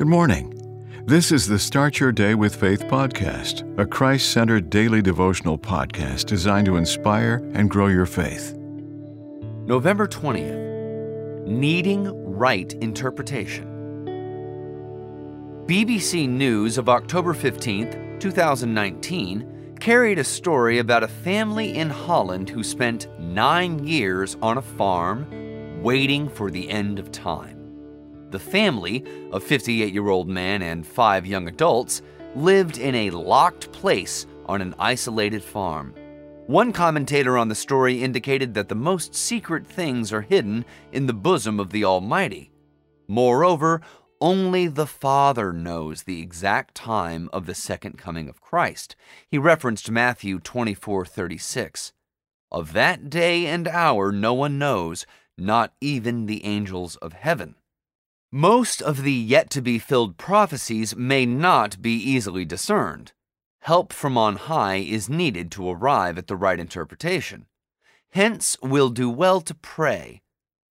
Good morning. This is the Start Your Day with Faith podcast, a Christ centered daily devotional podcast designed to inspire and grow your faith. November 20th Needing Right Interpretation. BBC News of October 15th, 2019, carried a story about a family in Holland who spent nine years on a farm waiting for the end of time. The family, a 58 year old man and five young adults, lived in a locked place on an isolated farm. One commentator on the story indicated that the most secret things are hidden in the bosom of the Almighty. Moreover, only the Father knows the exact time of the second coming of Christ. He referenced Matthew 24:36. Of that day and hour no one knows, not even the angels of heaven. Most of the yet to be filled prophecies may not be easily discerned. Help from on high is needed to arrive at the right interpretation. Hence, we'll do well to pray.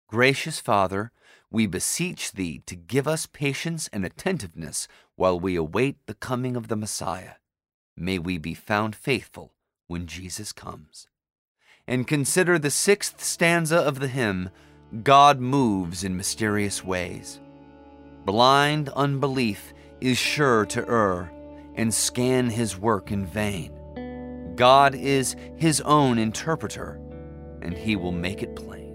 Gracious Father, we beseech Thee to give us patience and attentiveness while we await the coming of the Messiah. May we be found faithful when Jesus comes. And consider the sixth stanza of the hymn, God moves in mysterious ways. Blind unbelief is sure to err and scan his work in vain. God is his own interpreter, and he will make it plain.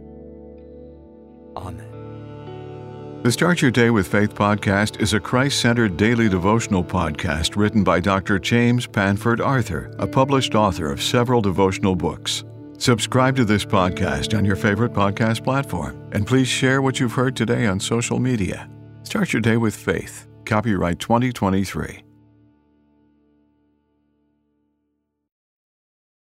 Amen. The Start Your Day with Faith podcast is a Christ centered daily devotional podcast written by Dr. James Panford Arthur, a published author of several devotional books. Subscribe to this podcast on your favorite podcast platform, and please share what you've heard today on social media. Start your day with faith. Copyright 2023.